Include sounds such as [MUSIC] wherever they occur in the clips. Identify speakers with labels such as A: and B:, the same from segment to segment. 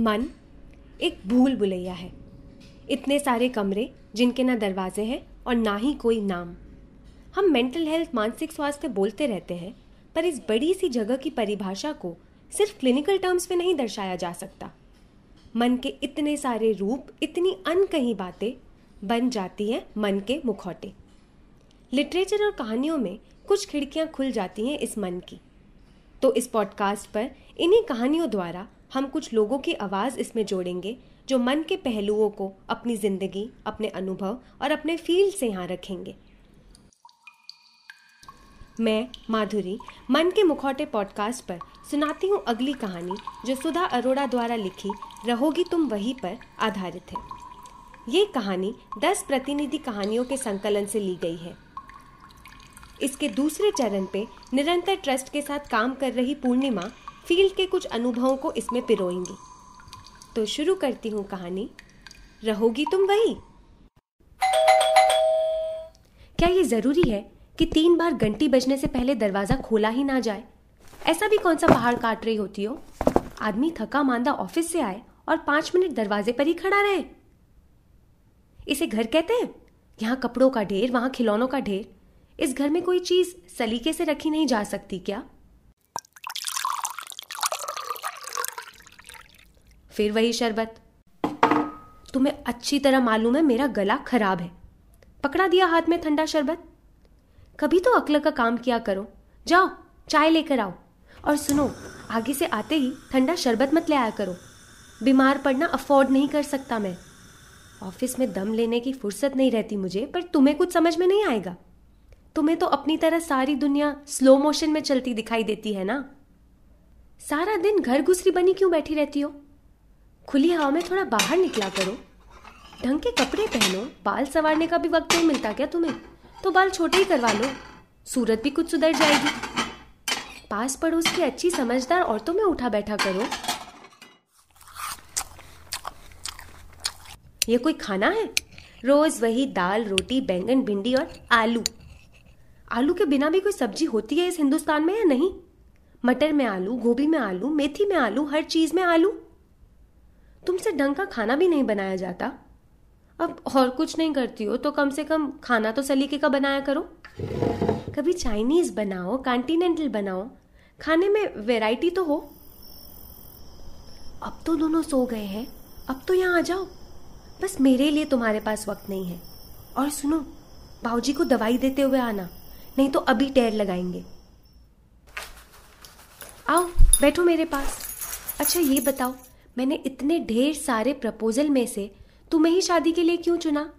A: मन एक भूल भुलैया है। इतने सारे कमरे जिनके ना दरवाजे हैं और ना ही कोई नाम। हम मेंटल हेल्थ मानसिक स्वास्थ्य बोलते रहते हैं, पर इस बड़ी सी जगह की परिभाषा को सिर्फ़ क्लिनिकल टर्म्स में नहीं दर्शाया जा सकता। मन के इतने सारे रूप, इतनी अनकही बातें बन जाती हैं मन के मुखौटे। लिटरेचर और कहानियों में कुछ खिड़कियाँ खुल जाती हैं इस मन की। तो इस पॉडकास्ट पर इन्हीं कहानियों द्वारा हम कुछ लोगों की आवाज़ इसमें जोड़ेंगे, जो मन के पहलुओं को अपनी ज़िंदगी, अपने अनुभव और अपने फ़ील्ड से यहाँ रखेंगे। मैं, माधुरी, मन के मुखौटे पॉडकास्ट पर सुनाती हूँ अगली कहानी, जो सुधा अरोड़ा द्वारा लिखी, रहोगी तुम वही पर, आधारित है। ये कहानी दस प्रतिनिधि कहानियों के संकलन से ली गई है। इसके दूसरे चरण पे निरंतर ट्रस्ट के साथ काम कर रही पूर्णिमा फ़ील्ड के कुछ अनुभवों को इसमें पिरोएँगी। तो शुरू करती हूँ कहानी। रहोगी तुम वही? क्या ये ज़रूरी है कि तीन बार घंटी बजने से पहले दरवाज़ा खोला ही ना जाए? ऐसा भी कौन सा पहाड़ काट रही होती हो? आदमी थका मांदा ऑफ़िस से आए और पाँच मिनट दरवाजे पर ही खड़ा रहे। इसे घर कहते हैं? यहाँ कपड़ों का ढेर, वहाँ खिलौनों का ढेर। इस घर में कोई चीज़ सलीके से रखी नहीं जा सकती क्या? फिर वही शरबत। तुम्हें अच्छी तरह मालूम है मेरा गला खराब है। पकड़ा दिया हाथ में ठंडा शरबत। कभी तो अक्ल का काम किया करो। जाओ, चाय लेकर आओ। और सुनो, आगे से आते ही ठंडा शरबत मत ले आया करो। बीमार पड़ना अफोर्ड नहीं कर सकता मैं। ऑफ़िस में दम लेने की फुर्सत नहीं रहती मुझे, पर तुम्हें कुछ समझ में नहीं आएगा। तुम्हें तो अपनी तरह सारी दुनिया स्लो मोशन में चलती दिखाई देती है ना? सारा दिन घर घुसरी बनी क्यों बैठी रहती हो? खुली हवा में थोड़ा बाहर निकला करो। ढंग के कपड़े पहनो, बाल संवारने का भी वक्त नहीं मिलता क्या तुम्हें? तो बाल छोटे ही करवा लो, सूरत भी कुछ सुधर जाएगी। पास पड़ोस की अच्छी समझदार औरतों में उठा बैठा करो। ये कोई खाना है? रोज वही दाल, रोटी, बैंगन, भिंडी और आलू। आलू के बिना भी कोई सब्ज़ी होती है इस हिंदुस्तान में या नहीं? मटर में आलू, गोभी में आलू, मेथी में आलू, हर चीज़ में आलू। तुमसे ढंग का खाना भी नहीं बनाया जाता। अब और कुछ नहीं करती हो तो कम से कम खाना तो सलीके का बनाया करो। कभी चाइनीज़ बनाओ कॉन्टिनेंटल बनाओ। खाने में वैरायटी तो हो। अब तो दोनों सो गए हैं। अब तो यहाँ आ जाओ। बस मेरे लिए तुम्हारे पास वक्त नहीं है। और सुनो बाबूजी को दवाई देते हुए आना, नहीं तो अभी टेर लगाएँगे। आओ, बैठो मेरे पास। अच्छा ये बताओ मैंने इतने ढेर सारे प्रपोजल में से तुम्हें ही शादी के लिए क्यों चुना?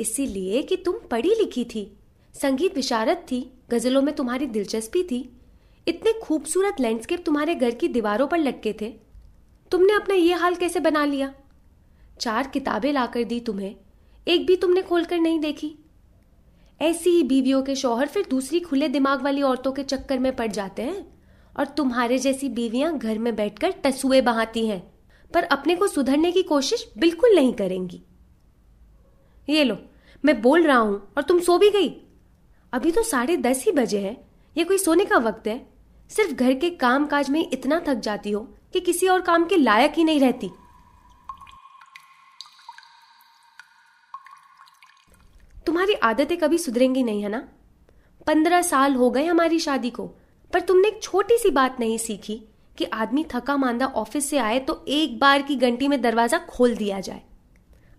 A: इसीलिए कि तुम पढ़ी लिखी थी, संगीत विशारद थी, गजलों में तुम्हारी दिलचस्पी थी, इतने खूबसूरत लैंडस्केप तुम्हारे घर की दीवारों पर लटके थे। तुमने अपना ये हाल कैसे बना लिया? चार किताबें लाकर दी तुम्हें, एक भी तुमने खोलकर नहीं देखी। ऐसी ही बीवियों के शौहर फिर दूसरी खुले दिमाग वाली औरतों के चक्कर में पड़ जाते हैं, और तुम्हारे जैसी बीवियाँ घर में बैठकर टसुए बहाती हैं। पर अपने को सुधरने की कोशिश बिल्कुल नहीं करेंगी। ये लो, मैं बोल रहा हूँ और तुम सो भी गई। अभी तो साढ़े दस ही बजे हैं, ये कोई सोने का वक्त है। सिर्फ़ घर के काम काज में इतना थक जाती हो कि किसी और काम के लायक ही नहीं रहती। तुम्हारी आदतें कभी सुधरेंगी नहीं, है ना? पंद्रह साल हो गए हमारी शादी को, पर तुमने एक छोटी सी बात नहीं सीखी। कि आदमी थका मांदा ऑफ़िस से आए तो एक बार की घंटी में दरवाज़ा खोल दिया जाए।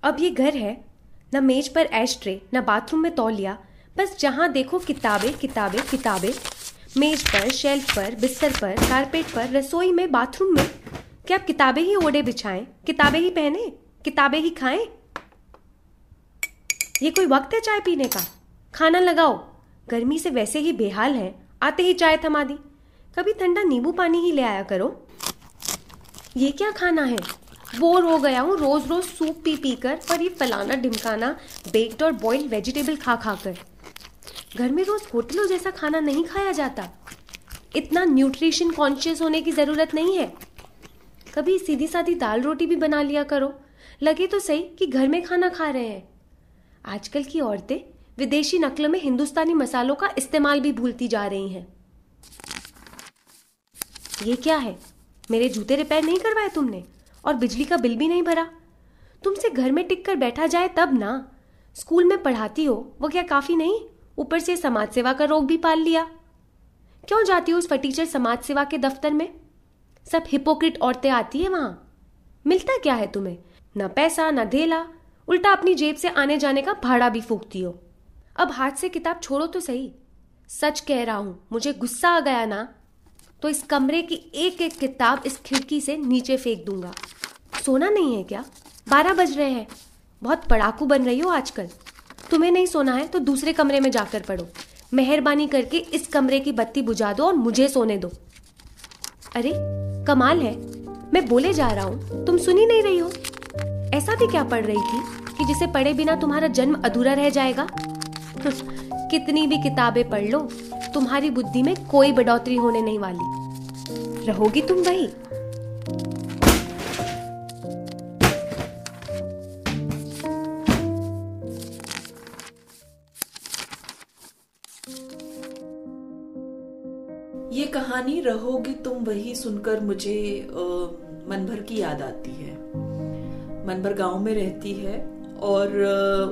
A: अब ये घर है, न मेज पर एश ट्रे न बाथरूम में तौलिया, बस जहाँ देखो किताबें किताबें किताबें। मेज पर, शेल्फ पर, बिस्तर पर, कारपेट पर, रसोई में, बाथरूम में। क्या आप किताबें ही ओढ़े बिछाएँ? किताबें ही पहने? किताबें ही खाएँ? ये कोई वक्त है चाय पीने का? खाना लगाओ। गर्मी से वैसे ही बेहाल है। आते ही चाय थमा दी। कभी ठंडा नींबू पानी ही ले आया करो। ये क्या खाना है? बोर हो गया हूँ रोज रोज सूप पी पी कर और ये फलाना ढिमकाना बेक्ड और बॉइल्ड वेजिटेबल खा खा कर घर में रोज होटलों जैसा खाना नहीं खाया जाता। इतना न्यूट्रिशन कॉन्शियस होने की ज़रूरत नहीं है। कभी सीधी सादी दाल रोटी भी बना लिया करो। लगे तो सही कि घर में खाना खा रहे हैं। आजकल की औरतें विदेशी नकल में हिंदुस्तानी मसालों का इस्तेमाल भी भूलती जा रही हैं। ये क्या है? मेरे जूते रिपेयर नहीं करवाए तुमने? और बिजली का बिल भी नहीं भरा? तुमसे घर में टिक कर बैठा जाए तब ना। स्कूल में पढ़ाती हो, वो क्या काफ़ी नहीं? ऊपर से समाज सेवा का रोग भी पाल लिया। क्यों जाती हो उस फटीचर समाज सेवा के दफ्तर में? सब हिपोक्रिट औरतें आती है वहाँ। मिलता क्या है तुम्हें? न पैसा, न धेला। उल्टा अपनी जेब से आने जाने का भाड़ा भी फूकती हो। अब हाथ से किताब छोड़ो तो सही। सच कह रहा हूँ, मुझे गुस्सा आ गया ना। तो इस कमरे की एक एक किताब इस खिड़की से नीचे फेंक दूँगा। सोना नहीं है क्या? बारह बज रहे हैं। बहुत पड़ाकू बन रही हो आजकल। तुम्हें नहीं सोना है तो दूसरे कमरे में जाकर पढ़ो। मेहरबानी करके इस कमरे की बत्ती बुझा दो और मुझे सोने दो। अरे, कमाल है। मैं बोले जा रहा हूँ। तुम सुनी नहीं रही हो। ऐसा भी क्या पढ़ रही थी कि जिसे पढ़े बिना तुम्हारा जन्म अधूरा रह जाएगा? [LAUGHS] कितनी भी किताबें पढ़ लो। तुम्हारी बुद्धि में कोई बढ़ोतरी होने नहीं वाली। रहोगी तुम वही?
B: ये कहानी रहोगी तुम वही सुनकर मुझे मनभर की याद आती है। मनभर गाँव में रहती है और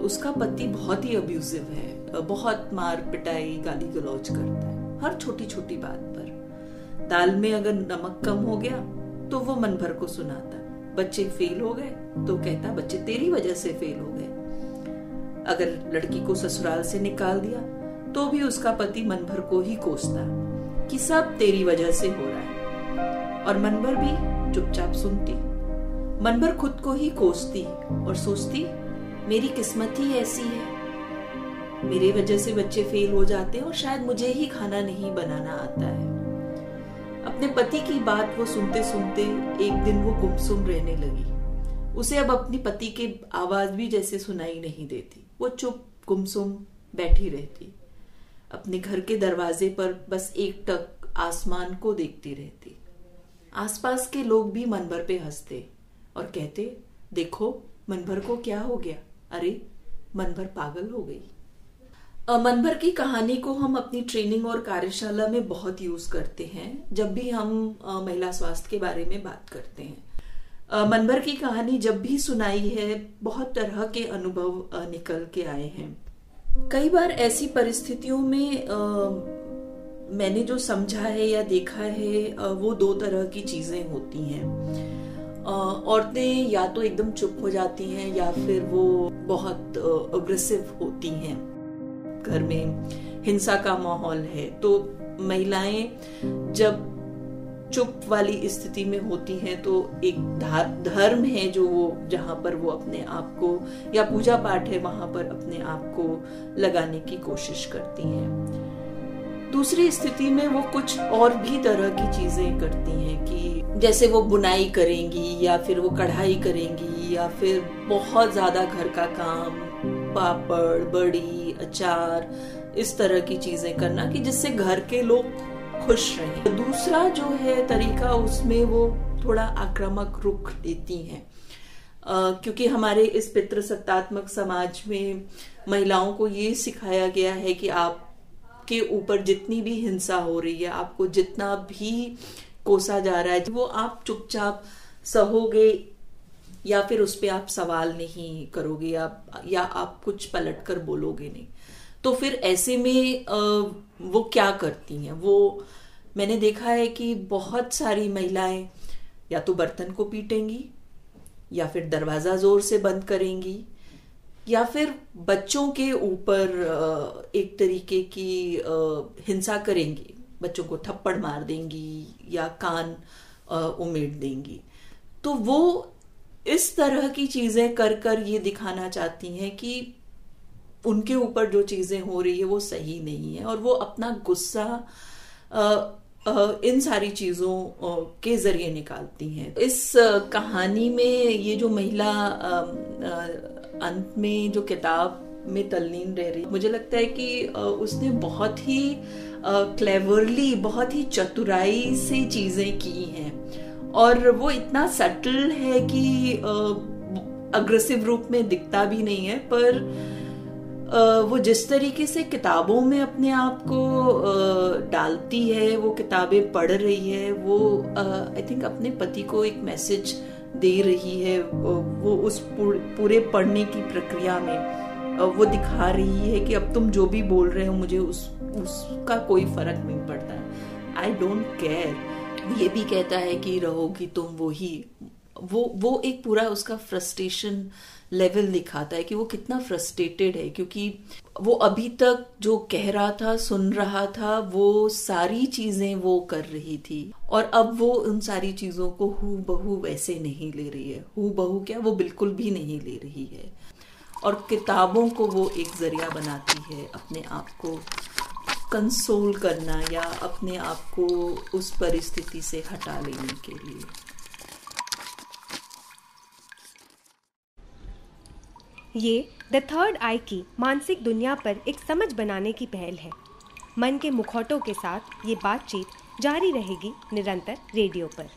B: उसका पति बहुत ही अब्यूजिव है। बहुत मार पिटाई, गाली गलौज करता है, हर छोटी छोटी बात पर। दाल में अगर नमक कम हो गया तो वो मन भर को सुनाता बच्चे फेल हो गए तो कहता बच्चे, तेरी वजह से फेल हो गए। अगर लड़की को ससुराल से निकाल दिया तो भी उसका पति मन भर को ही कोसता कि सब तेरी वजह से हो रहा है। और मनभर भी चुपचाप सुनती। मनभर खुद को ही कोसती और सोचती, मेरी किस्मत ही ऐसी है। मेरे वजह से बच्चे फेल हो जाते हैं और शायद मुझे ही खाना नहीं बनाना आता है। अपने पति की बात वो सुनते सुनते एक दिन वो गुमसुम रहने लगी। उसे अब अपनी पति की आवाज़ भी जैसे सुनाई नहीं देती। वो चुप, गुमसुम, बैठी रहती। अपने घर के दरवाजे पर बस एक टक आसमान को देखती रहती। आसपास के लोग भी मनभर पे हँसते और कहते, देखो मनभर को क्या हो गया? अरे मनभर पागल हो गई। मनभर की कहानी को हम अपनी ट्रेनिंग और कार्यशाला में बहुत यूज़ करते हैं जब भी हम महिला स्वास्थ्य के बारे में बात करते हैं। मन भर की कहानी जब भी सुनाई है बहुत तरह के अनुभव निकल के आए हैं। कई बार ऐसी परिस्थितियों में आ, मैंने जो समझा है या देखा है वो दो तरह की चीज़ें होती हैं। औरतें या तो एकदम चुप हो जाती हैं या फिर वो बहुत अग्रेसिव होती हैं। घर में हिंसा का माहौल है। तो महिलाएँ जब चुप वाली स्थिति में होती हैं तो एक धर्म है जो वो, जहाँ पर वो अपने आप को, या पूजा पाठ है, वहाँ पर अपने आप को लगाने की कोशिश करती हैं। दूसरी स्थिति में वो कुछ और भी तरह की चीज़ें करती हैं कि जैसे वो बुनाई करेंगी, या फिर वो कढ़ाई करेंगी, या फिर बहुत ज़्यादा घर का काम पापड़, बड़ी, अचार, इस तरह की चीज़ें करना कि जिससे घर के लोग खुश रहें। दूसरा जो है तरीका, उसमें वो थोड़ा आक्रामक रुख लेती हैं। क्योंकि हमारे इस पितृ सत्तात्मक समाज में महिलाओं को ये सिखाया गया है कि आप के ऊपर जितनी भी हिंसा हो रही है, आपको जितना भी कोसा जा रहा है, वो आप चुपचाप सहोगे या फिर उस पर आप सवाल नहीं करोगे या या आप कुछ पलट कर बोलोगे नहीं। तो फिर ऐसे में वो क्या करती हैं? वो, मैंने देखा है कि बहुत सारी महिलाएँ या तो बर्तन को पीटेंगी, या फिर दरवाज़ा ज़ोर से बंद करेंगी, या फिर बच्चों के ऊपर एक तरीके की हिंसा करेंगी। बच्चों को थप्पड़ मार देंगी या कान उमेड़ देंगी। तो वो इस तरह की चीज़ें कर कर ये दिखाना चाहती हैं कि उनके ऊपर जो चीज़ें हो रही है वो सही नहीं है और वो अपना गुस्सा इन सारी चीज़ों के ज़रिए निकालती हैं। इस कहानी में ये जो महिला अंत में जो किताब में तल्लीन रह रही, मुझे लगता है कि उसने बहुत ही क्लेवरली बहुत ही चतुराई से चीज़ें की हैं। और वो इतना सटल है कि अग्रेसिव रूप में दिखता भी नहीं है, पर वो जिस तरीके से किताबों में अपने आप को डालती है, वो किताबें पढ़ रही है, वो आई थिंक अपने पति को एक मैसेज दे रही है वो उस पूरे पढ़ने की प्रक्रिया में वो दिखा रही है कि अब तुम जो भी बोल रहे हो, मुझे उस, उसका कोई फ़र्क नहीं पड़ता। आई डोंट केयर ये भी कहता है कि रहोगी तुम वो ही वो वो एक पूरा उसका फ्रस्ट्रेशन लेवल दिखाता है कि वो कितना फ्रस्ट्रेटेड है, क्योंकि वो अभी तक जो कह रहा था, सुन रहा था, वो सारी चीज़ें वो कर रही थी। और अब वो उन सारी चीज़ों को हु बहू वैसे नहीं ले रही है। हु बहू क्या? वो बिल्कुल भी नहीं ले रही है। और किताबों को वो एक ज़रिया बनाती है अपने आप को। कंसोल करना या अपने आप को उस परिस्थिति से हटा लेने के लिए।
A: ये द थर्ड आई की मानसिक दुनिया पर एक समझ बनाने की पहल है। मन के मुखौटों के साथ ये बातचीत जारी रहेगी निरंतर रेडियो पर।